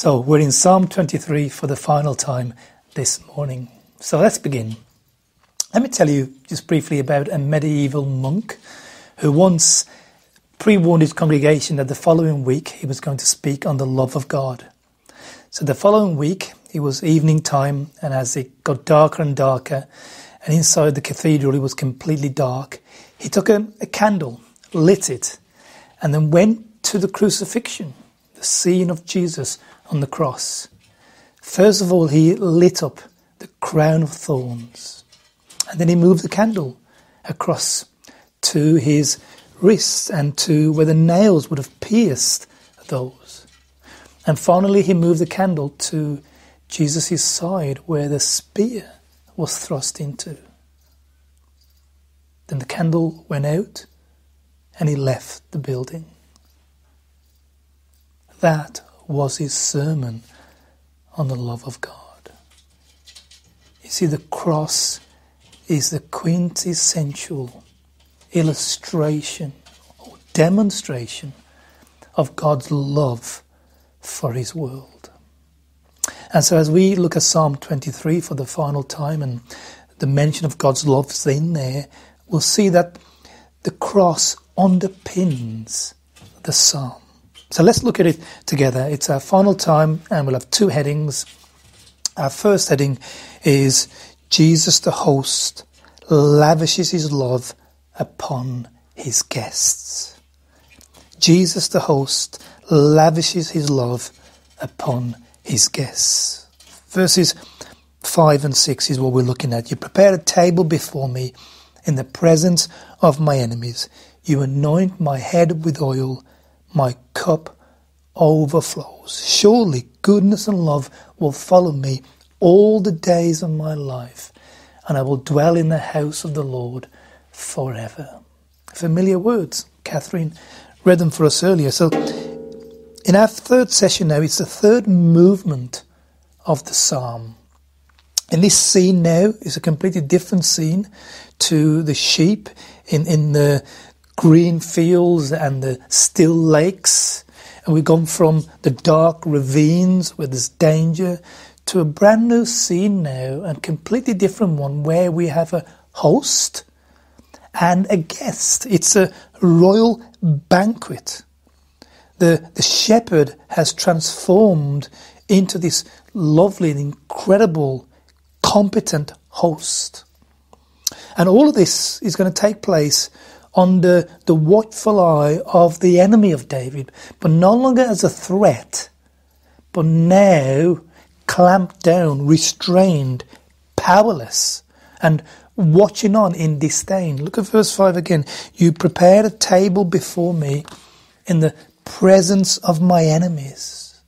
So we're in Psalm 23 for the final time this morning. So let's begin. Let me tell you just briefly about a medieval monk who once pre-warned his congregation that the following week he was going to speak on the love of God. So the following week it was evening time and as it got darker and darker and inside the cathedral it was completely dark, he took a, a candle, lit it and then went to the crucifixion, the scene of Jesus on the cross. First of all, he lit up the crown of thorns, and then he moved the candle across to his wrists and to where the nails would have pierced those. And finally, he moved the candle to Jesus' side where the spear was thrust into. Then the candle went out and he left the building. That was his sermon on the love of God. You see, the cross is the quintessential illustration or demonstration of God's love for his world. And so, as we look at Psalm 23 for the final time and the mention of God's love is in there, we'll see that the cross underpins the psalm. So let's look at it together. It's our final time, and we'll have two headings. Our first heading is Jesus the host lavishes his love upon his guests. Jesus the host lavishes his love upon his guests. Verses 5 and 6 is what we're looking at. You prepare a table before me in the presence of my enemies. You anoint my head with oil my cup overflows. Surely goodness and love will follow me all the days of my life, and I will dwell in the house of the Lord forever. Familiar words. Catherine read them for us earlier. So, in our third session now, it's the third movement of the psalm. And this scene now is a completely different scene to the sheep in, in the green fields and the still lakes. And we've gone from the dark ravines where there's danger to a brand new scene now, a completely different one where we have a host and a guest. It's a royal banquet. The, the shepherd has transformed into this lovely and incredible, competent host. And all of this is going to take place under the watchful eye of the enemy of David, but no longer as a threat, but now clamped down, restrained, powerless, and watching on in disdain. Look at verse 5 again. You prepared a table before me in the presence of my enemies.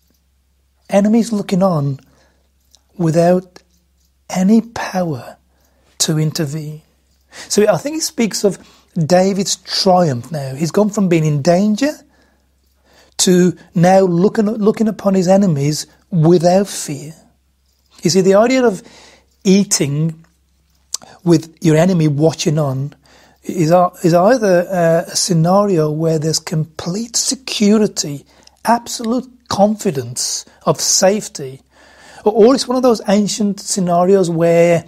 Enemies looking on without any power to intervene. So I think he speaks of David's triumph now. He's gone from being in danger to now looking, looking upon his enemies without fear. You see, the idea of eating with your enemy watching on is, is either a, a scenario where there's complete security, absolute confidence of safety, or it's one of those ancient scenarios where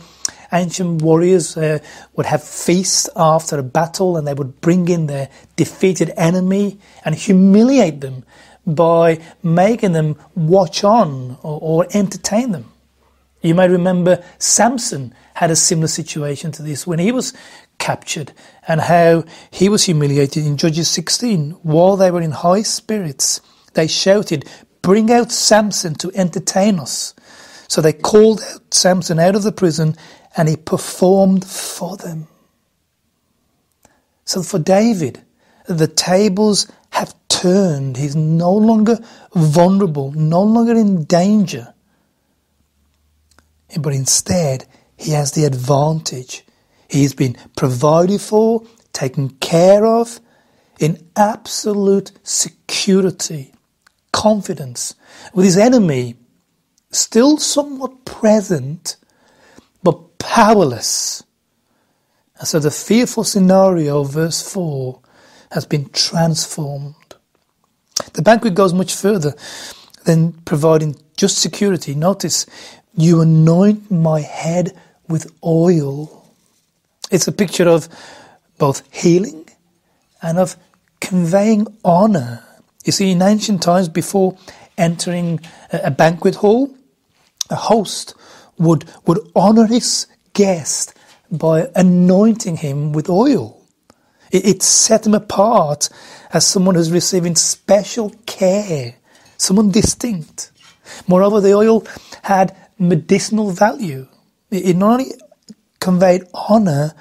ancient warriors uh, would have feasts after a battle and they would bring in their defeated enemy and humiliate them by making them watch on or, or entertain them. You may remember Samson had a similar situation to this when he was captured and how he was humiliated in Judges 16. While they were in high spirits, they shouted, Bring out Samson to entertain us. So they called Samson out of the prison and he performed for them. So for David, the tables have turned. He's no longer vulnerable, no longer in danger. But instead, he has the advantage. He's been provided for, taken care of, in absolute security, confidence, with his enemy still somewhat present, but powerless. And so the fearful scenario, verse 4, has been transformed. The banquet goes much further. than providing just security. Notice, you anoint my head with oil. It's a picture of both healing and of conveying honor. You see, in ancient times, before entering a banquet hall, a host would, would honor his guest by anointing him with oil. It, it set him apart as someone who's receiving special care, someone distinct. Moreover, the oil had medicinal value. It, it not only conveyed honor,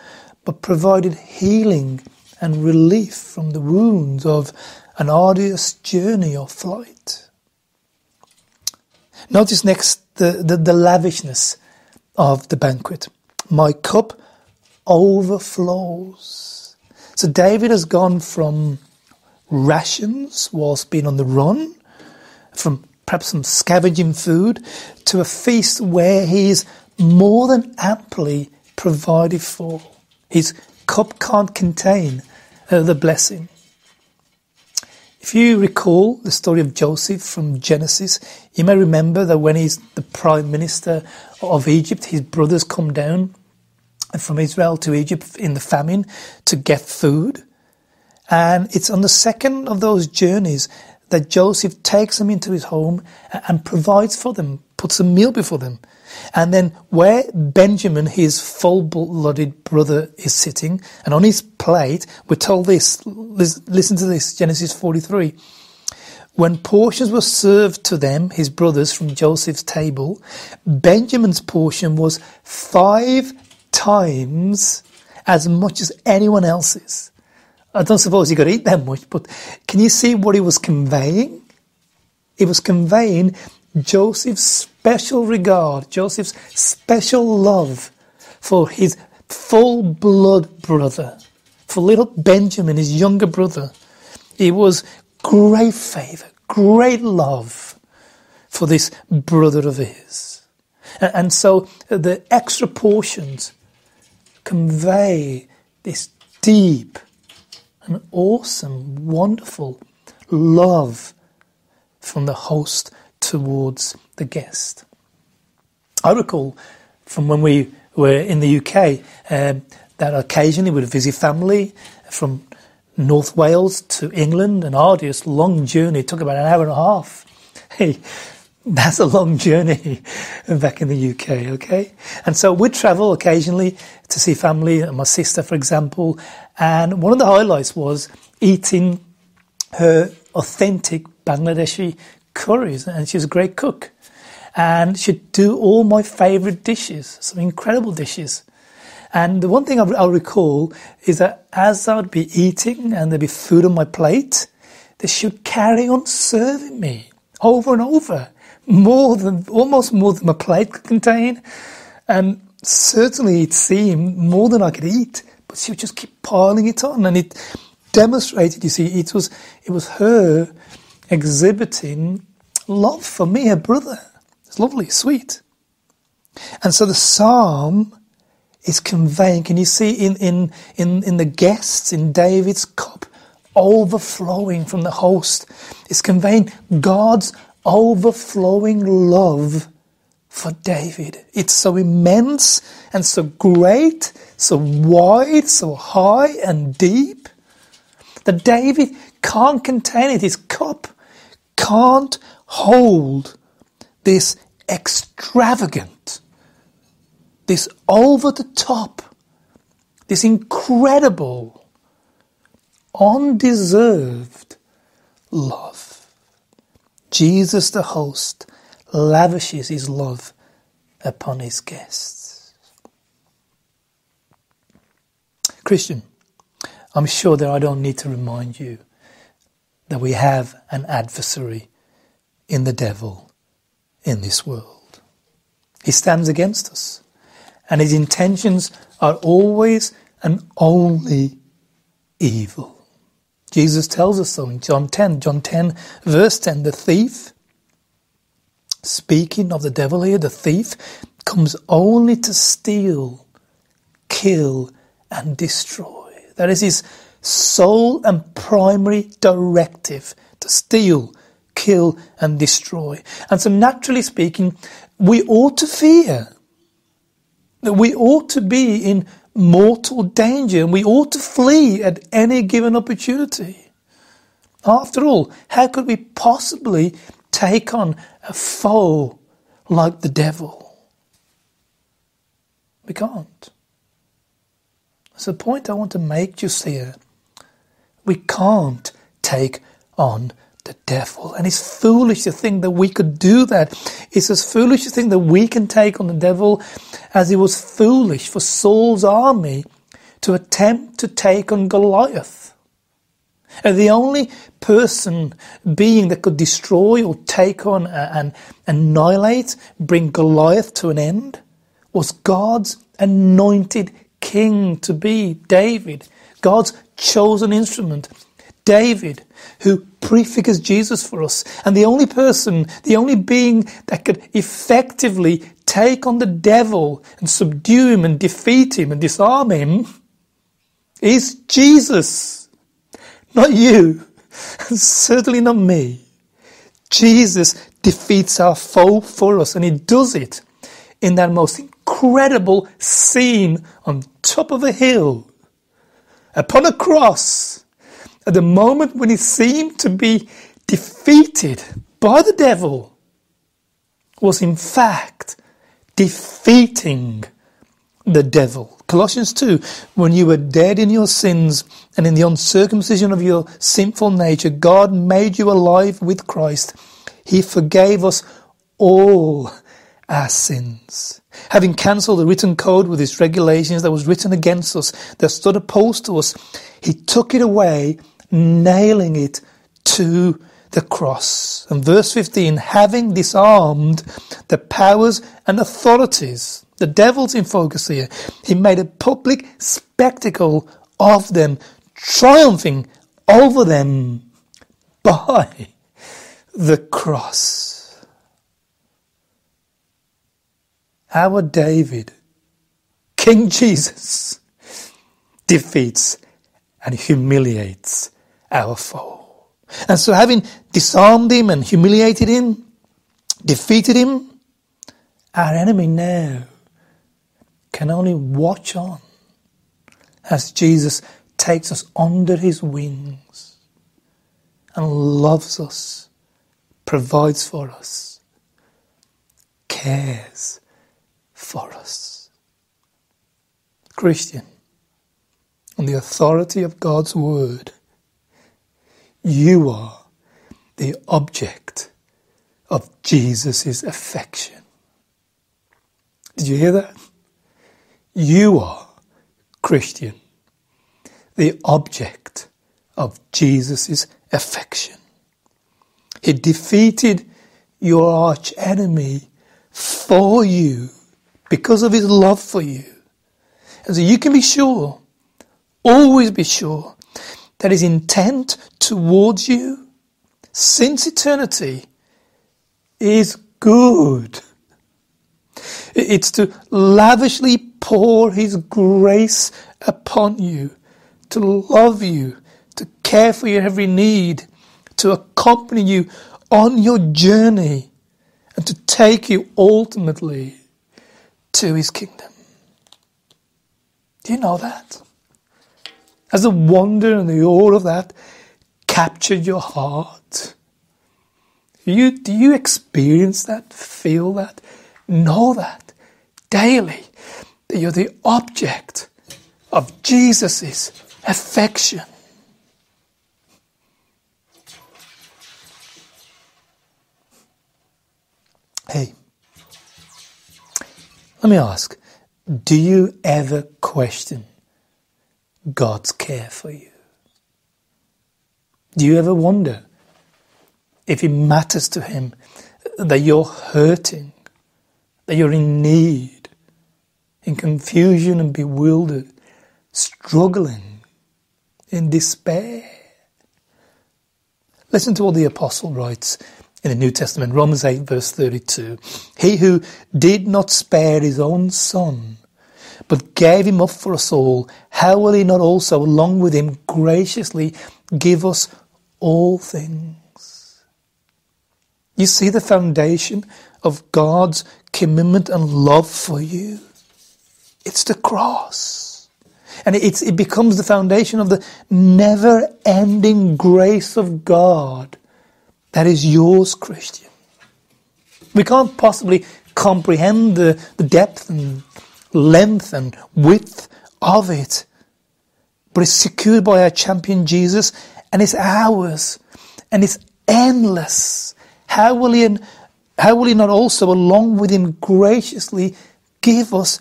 but provided healing and relief from the wounds of an arduous journey or flight. Notice next the, the, the lavishness of the banquet. My cup overflows. So David has gone from rations whilst being on the run, from perhaps some scavenging food, to a feast where he is more than amply provided for. His cup can't contain uh, the blessing. If you recall the story of Joseph from Genesis, you may remember that when he's the prime minister of Egypt, his brothers come down from Israel to Egypt in the famine to get food. And it's on the second of those journeys that Joseph takes them into his home and provides for them, puts a meal before them. And then where Benjamin, his full-blooded brother, is sitting, and on his plate, we're told this, listen to this, Genesis 43. When portions were served to them, his brothers, from Joseph's table, Benjamin's portion was five times as much as anyone else's. I don't suppose he could eat that much, but can you see what he was conveying? He was conveying Joseph's special regard, Joseph's special love for his full blood brother, for little Benjamin, his younger brother. It was great favor, great love for this brother of his. And so the extra portions convey this deep and awesome, wonderful love from the host towards the guest. I recall from when we were in the UK um, that occasionally we'd visit family from North Wales to England, an arduous, long journey. It took about an hour and a half. Hey, that's a long journey back in the UK, okay? And so we'd travel occasionally to see family, my sister, for example, and one of the highlights was eating her authentic Bangladeshi curries, and she's a great cook. And she'd do all my favourite dishes, some incredible dishes. And the one thing I'll, recall is that as I'd be eating and there'd be food on my plate, they should carry on serving me over and over more than almost more than my plate could contain, and certainly it seemed more than I could eat. But she would just keep piling it on, and it demonstrated. You see, it was it was her exhibiting love for me, her brother. It's lovely, sweet, and so the psalm is conveying. Can you see in in in in the guests in David's cup? Overflowing from the host, it's conveying God's overflowing love for David. It's so immense and so great, so wide, so high and deep that David can't contain it. His cup can't hold this extravagant, this over the top, this incredible, undeserved love. Jesus, the host, lavishes his love upon his guests. Christian, I'm sure that I don't need to remind you that we have an adversary in the devil in this world. He stands against us, and his intentions are always and only evil. Jesus tells us so in John 10. John 10, verse 10 the thief, speaking of the devil here, the thief comes only to steal, kill, and destroy. That is his sole and primary directive to steal, kill, and destroy. And so, naturally speaking, we ought to fear. That we ought to be in mortal danger and we ought to flee at any given opportunity. After all, how could we possibly take on a foe like the devil? We can't. That's the point I want to make just here. We can't take on the devil. And it's foolish to think that we could do that. It's as foolish to think that we can take on the devil as it was foolish for Saul's army to attempt to take on Goliath. And the only person, being that could destroy or take on and annihilate, bring Goliath to an end, was God's anointed king to be, David, God's chosen instrument. David, who prefigures Jesus for us. And the only person, the only being that could effectively take on the devil and subdue him and defeat him and disarm him is Jesus. Not you. and Certainly not me. Jesus defeats our foe for us and he does it in that most incredible scene on top of a hill upon a cross at the moment when he seemed to be defeated by the devil was in fact defeating the devil. Colossians 2, when you were dead in your sins and in the uncircumcision of your sinful nature, God made you alive with Christ. He forgave us all our sins. Having cancelled the written code with its regulations that was written against us, that stood opposed to us, he took it away nailing it to the cross. And verse 15, having disarmed the powers and authorities, the devil's in focus here, he made a public spectacle of them, triumphing over them by the cross. Our David, King Jesus, defeats and humiliates our foe. And so having disarmed him and humiliated him, defeated him, our enemy now can only watch on as Jesus takes us under his wings and loves us, provides for us, cares for us. Christian, on the authority of God's word, you are the object of Jesus' affection. Did you hear that? You are, Christian, the object of Jesus' affection. He defeated your arch enemy for you because of his love for you. And so you can be sure, always be sure, that his intent towards you since eternity is good. It's to lavishly pour His grace upon you, to love you, to care for your every need, to accompany you on your journey, and to take you ultimately to His kingdom. Do you know that? Has the wonder and the awe of that captured your heart? You, do you experience that, feel that, know that daily? That you're the object of Jesus' affection. Hey, let me ask do you ever question God's care for you? Do you ever wonder if it matters to Him that you're hurting, that you're in need, in confusion and bewildered, struggling, in despair? Listen to what the apostle writes in the New Testament, Romans 8 verse 32. He who did not spare his own son, but gave him up for us all, how will he not also, along with him, graciously give us all things? You see the foundation of God's commitment and love for you? It's the cross. And it becomes the foundation of the never ending grace of God that is yours, Christian. We can't possibly comprehend the, the depth and length and width of it. But it's secured by our champion Jesus and it's ours and it's endless. How will he, how will he not also, along with him, graciously give us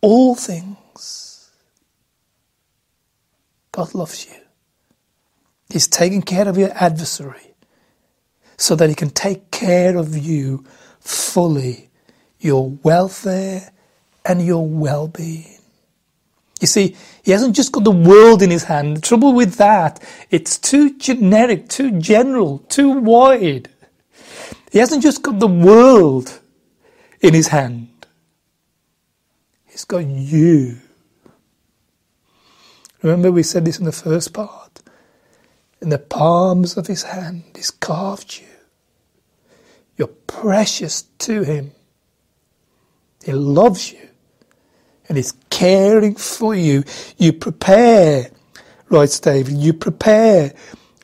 all things? God loves you. He's taking care of your adversary so that he can take care of you fully, your welfare and your well-being. You see, he hasn't just got the world in his hand. The trouble with that, it's too generic, too general, too wide. He hasn't just got the world in his hand. He's got you. Remember we said this in the first part. In the palms of his hand, he's carved you. You're precious to him. He loves you and is caring for you. You prepare, writes David, you prepare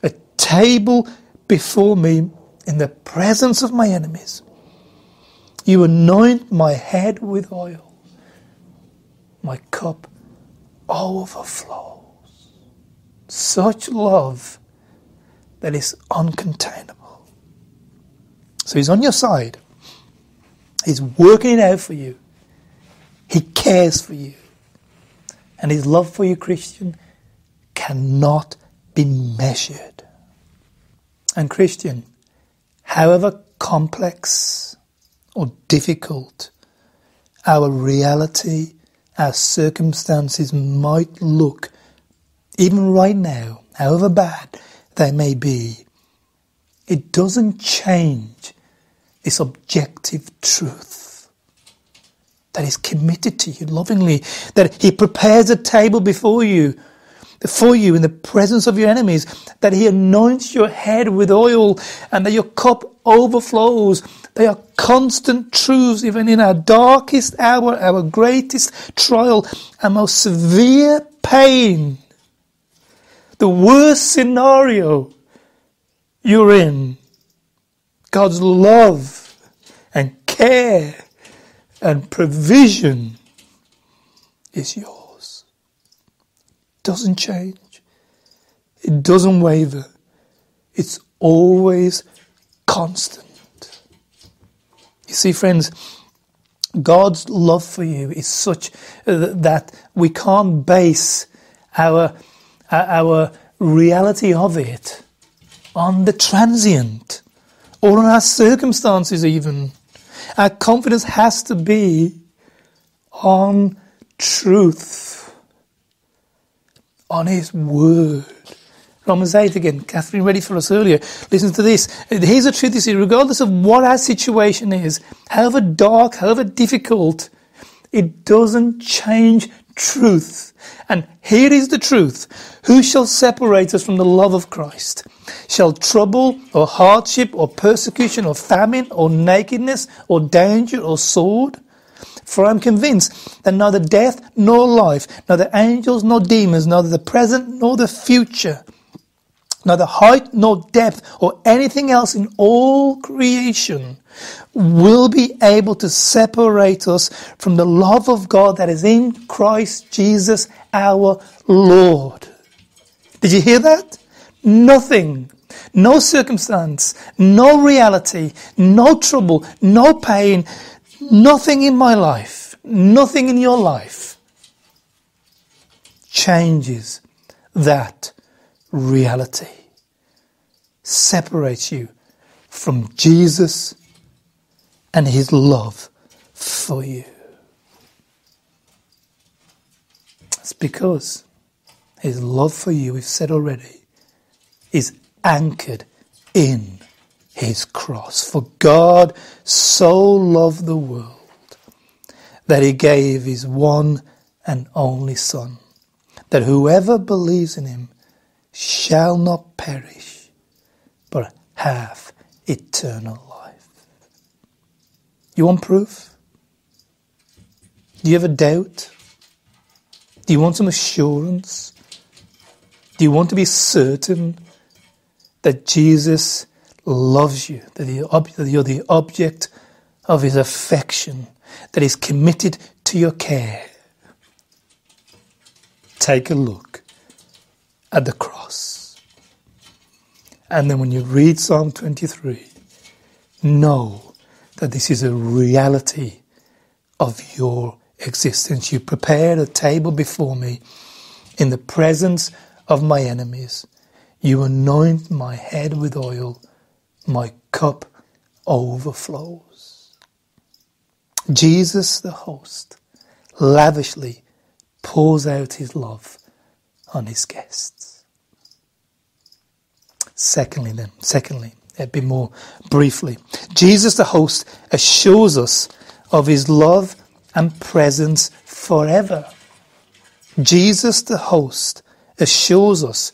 a table before me in the presence of my enemies. You anoint my head with oil. My cup overflows. Such love that is uncontainable. So he's on your side. He's working it out for you. He cares for you. And his love for you, Christian, cannot be measured. And Christian, however complex or difficult our reality, our circumstances might look, even right now, however bad they may be, it doesn't change this objective truth that is committed to you lovingly, that He prepares a table before you, for you in the presence of your enemies, that He anoints your head with oil, and that your cup overflows. They are constant truths, even in our darkest hour, our greatest trial, our most severe pain, the worst scenario you're in. God's love and care and provision is yours. Doesn't change. It doesn't waver. It's always constant. You see, friends, God's love for you is such that we can't base our, our reality of it on the transient or on our circumstances even. Our confidence has to be on truth, on His Word. Romans 8 again, Catherine read it for us earlier. Listen to this. Here's the truth you see, regardless of what our situation is, however dark, however difficult, it doesn't change truth. And here is the truth. Who shall separate us from the love of Christ? Shall trouble or hardship or persecution or famine or nakedness or danger or sword? For I am convinced that neither death nor life, neither angels nor demons, neither the present nor the future, neither height nor depth or anything else in all creation will be able to separate us from the love of God that is in Christ Jesus our Lord. Did you hear that? Nothing, no circumstance, no reality, no trouble, no pain, nothing in my life, nothing in your life changes that reality, separates you from Jesus and his love for you. It's because his love for you, we've said already, is anchored in his cross. For God so loved the world that he gave his one and only Son, that whoever believes in him shall not perish, but have eternal. You want proof? Do you have a doubt? Do you want some assurance? Do you want to be certain that Jesus loves you, that you're the object of his affection, that he's committed to your care? Take a look at the cross. And then when you read Psalm 23, know that this is a reality of your existence. You prepared a table before me in the presence of my enemies. You anoint my head with oil, my cup overflows. Jesus, the host, lavishly pours out his love on his guests. Secondly, then, secondly, a bit more briefly, Jesus, the host, assures us of his love and presence forever. Jesus, the host, assures us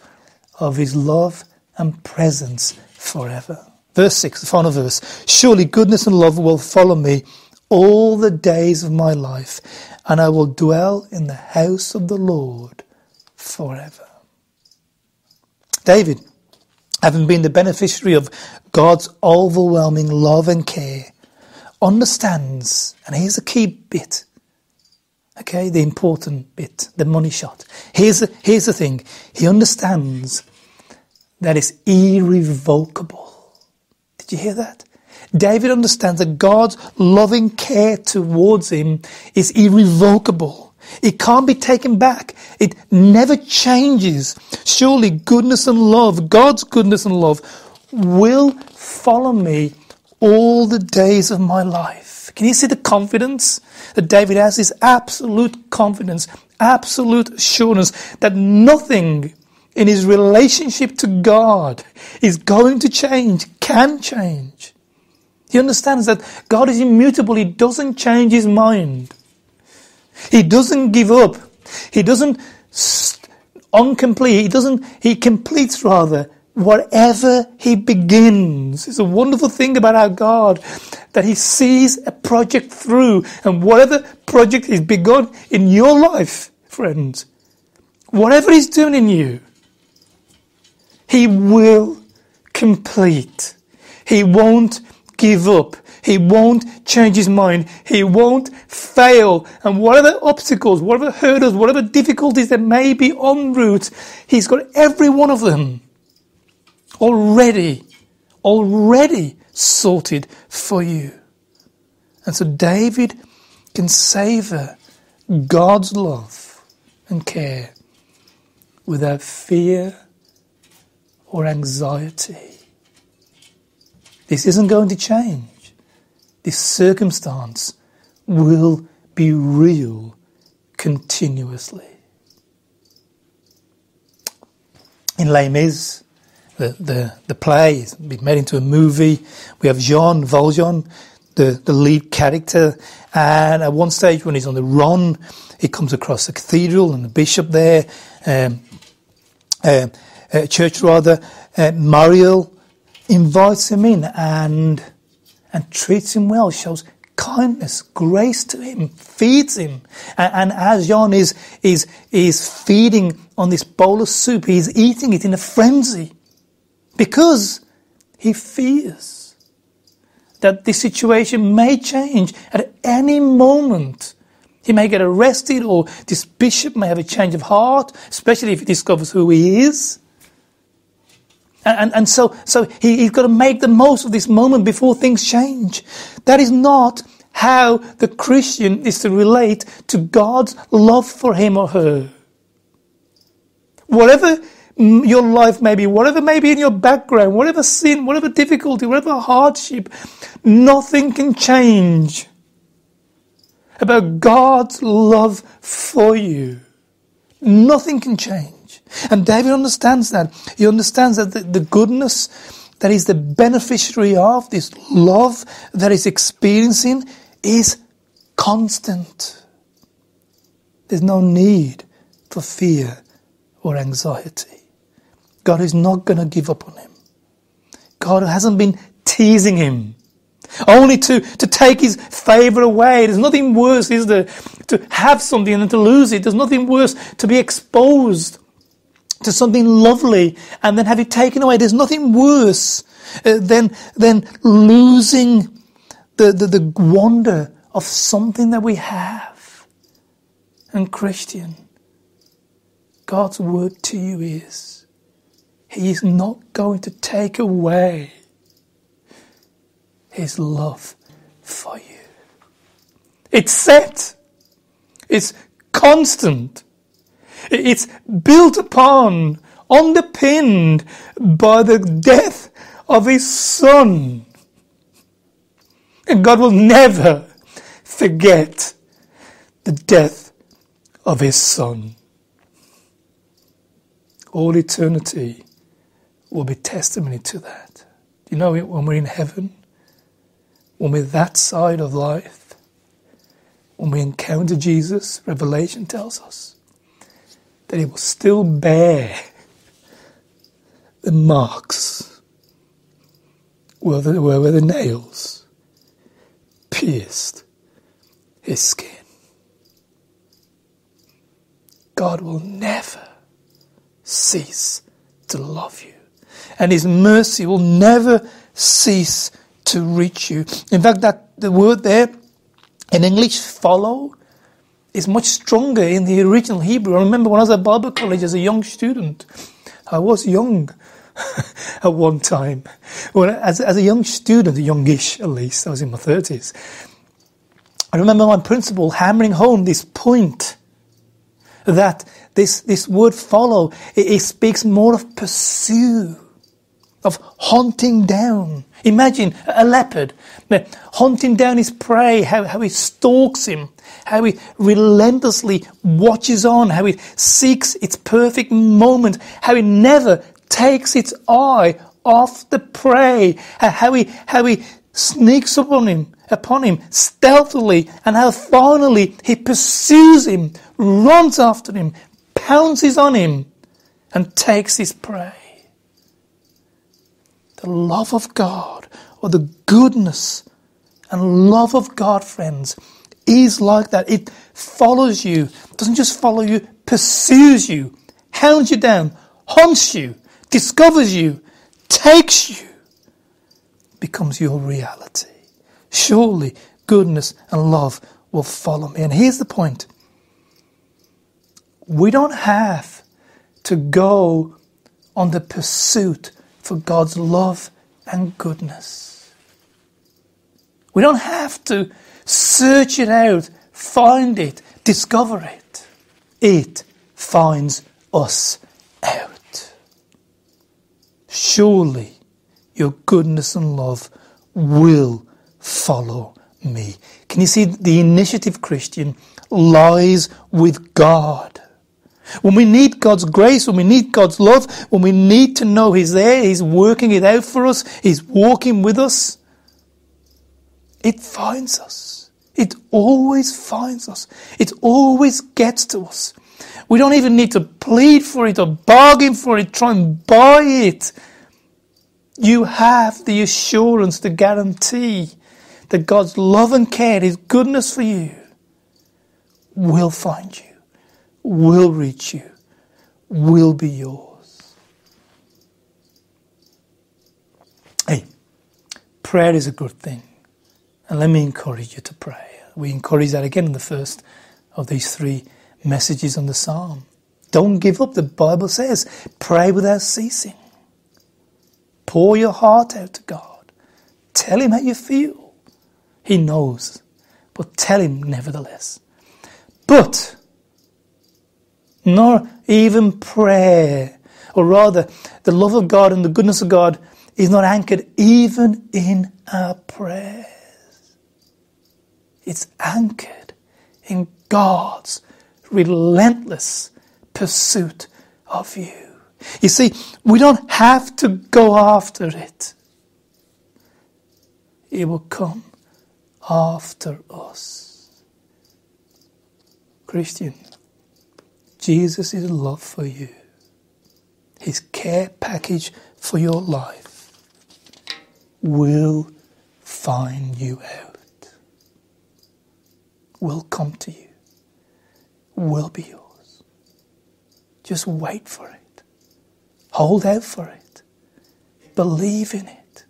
of his love and presence forever. Verse 6, the final verse. Surely goodness and love will follow me all the days of my life, and I will dwell in the house of the Lord forever. David, having been the beneficiary of God's overwhelming love and care, understands, and here's the key bit, okay, the important bit, the money shot. Here's here's the thing he understands that it's irrevocable. Did you hear that? David understands that God's loving care towards him is irrevocable. It can't be taken back. It never changes. Surely goodness and love, God's goodness and love, will follow me all the days of my life. Can you see the confidence that David has? This absolute confidence, absolute assurance that nothing in his relationship to God is going to change, can change. He understands that God is immutable. He doesn't change his mind. He doesn't give up. He doesn't uncomplete. He doesn't, he completes rather whatever he begins. It's a wonderful thing about our God that he sees a project through and whatever project he's begun in your life, friends, whatever he's doing in you, he will complete. He won't give up. He won't change his mind. He won't fail. And whatever obstacles, whatever hurdles, whatever difficulties there may be en route, he's got every one of them already, already sorted for you. And so David can savor God's love and care without fear or anxiety. This isn't going to change. This circumstance will be real continuously. In Les Mis, the, the, the play has been made into a movie. We have Jean Valjean, the, the lead character, and at one stage when he's on the run, he comes across a cathedral and the bishop there, um, uh, uh, church rather, uh, Myriel invites him in and and treats him well, shows kindness, grace to him, feeds him. And, and, as John is, is, is feeding on this bowl of soup, he's eating it in a frenzy because he fears that the situation may change at any moment. He may get arrested or this bishop may have a change of heart, especially if he discovers who he is. And, and, so, so he, he's got to make the most of this moment before things change. That is not how the Christian is to relate to God's love for him or her. Whatever your life may be, whatever may be in your background, whatever sin, whatever difficulty, whatever hardship, nothing can change about God's love for you. Nothing can change. And David understands that. He understands that the, the goodness that he's the beneficiary of, this love that he's experiencing, is constant. There's no need for fear or anxiety. God is not going to give up on him. God hasn't been teasing him. only to, to take his favor away. There's nothing worse, is there, to have something and to lose it. There's nothing worse to be exposed to something lovely and then have it taken away. There's nothing worse uh, than, than losing the, the, the wonder of something that we have. And Christian, God's word to you is, He is not going to take away his love for you. It's set. It's constant. It's built upon, underpinned by the death of His Son. And God will never forget the death of His Son. All eternity will be testimony to that. You know, when we're in heaven, when we're that side of life, when we encounter Jesus, Revelation tells us that he will still bear the marks where the, where the nails pierced his skin. God will never cease to love you, and his mercy will never cease to reach you. In fact, that the word there in English, follow, is much stronger in the original Hebrew. I remember when I was at Bible college as a young student, I was young at one time. Well, as, as a young student, youngish at least, I was in my 30s. I remember my principal hammering home this point that this, this word follow, it, it speaks more of pursue of hunting down. Imagine a leopard hunting down his prey, how, how he stalks him, how he relentlessly watches on, how he seeks its perfect moment, how he never takes its eye off the prey, how he, how he sneaks upon him, upon him stealthily, and how finally he pursues him, runs after him, pounces on him, and takes his prey the love of God or the goodness and love of God, friends, is like that. It follows you, doesn't just follow you, pursues you, hounds you down, haunts you, discovers you, takes you, becomes your reality. Surely goodness and love will follow me. And here's the point we don't have to go on the pursuit for God's love and goodness. We don't have to search it out, find it, discover it. It finds us out. Surely your goodness and love will follow me. Can you see the initiative, Christian, lies with God? When we need God's grace, when we need God's love, when we need to know He's there, He's working it out for us, He's walking with us, it finds us. It always finds us. It always gets to us. We don't even need to plead for it or bargain for it, try and buy it. You have the assurance, the guarantee that God's love and care, His goodness for you will find you will reach you, will be yours. Hey, prayer is a good thing. And let me encourage you to pray. We encourage that again in the first of these three messages on the psalm. Don't give up. The Bible says, pray without ceasing. Pour your heart out to God. Tell Him how you feel. He knows, but tell Him nevertheless. But nor even prayer. Or rather, the love of God and the goodness of God is not anchored even in our prayers. It's anchored in God's relentless pursuit of you. You see, we don't have to go after it. It will come after us. Christian, Jesus' love for you, His care package for your life will find you out. Will come to you. Will be yours. Just wait for it. Hold out for it. Believe in it.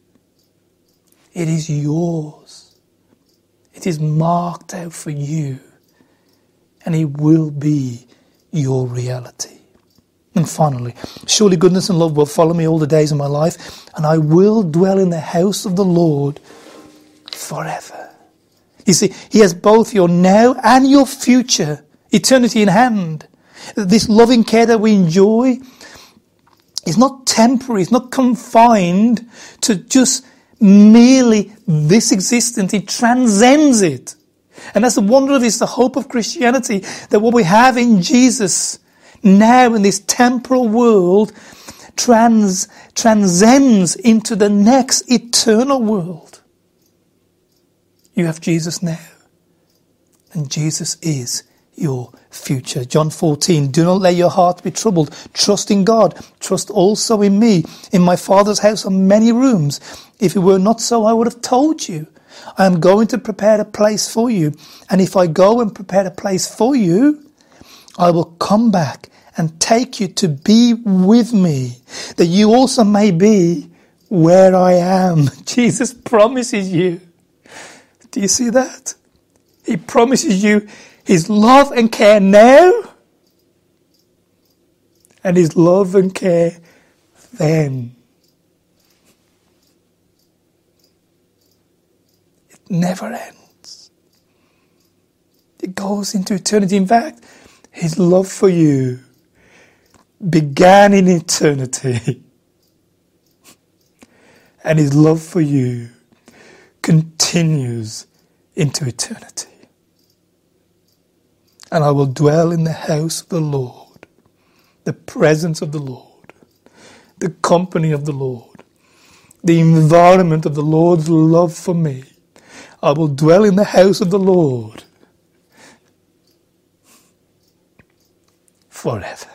It is yours. It is marked out for you. And it will be your reality. And finally, surely goodness and love will follow me all the days of my life, and I will dwell in the house of the Lord forever. You see, He has both your now and your future, eternity in hand. This loving care that we enjoy is not temporary, it's not confined to just merely this existence, it transcends it. And that's the wonder of this, the hope of Christianity, that what we have in Jesus now in this temporal world trans, transcends into the next eternal world. You have Jesus now. And Jesus is your future. John 14, do not let your heart be troubled. Trust in God. Trust also in me. In my Father's house are many rooms. If it were not so, I would have told you. I am going to prepare a place for you. And if I go and prepare a place for you, I will come back and take you to be with me, that you also may be where I am. Jesus promises you. Do you see that? He promises you his love and care now, and his love and care then. Never ends. It goes into eternity. In fact, his love for you began in eternity. and his love for you continues into eternity. And I will dwell in the house of the Lord, the presence of the Lord, the company of the Lord, the environment of the Lord's love for me. I will dwell in the house of the Lord forever.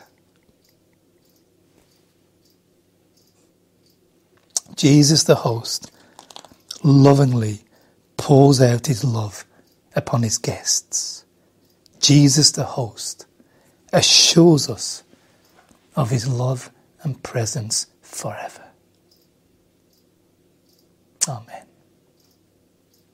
Jesus the host lovingly pours out his love upon his guests. Jesus the host assures us of his love and presence forever. Amen.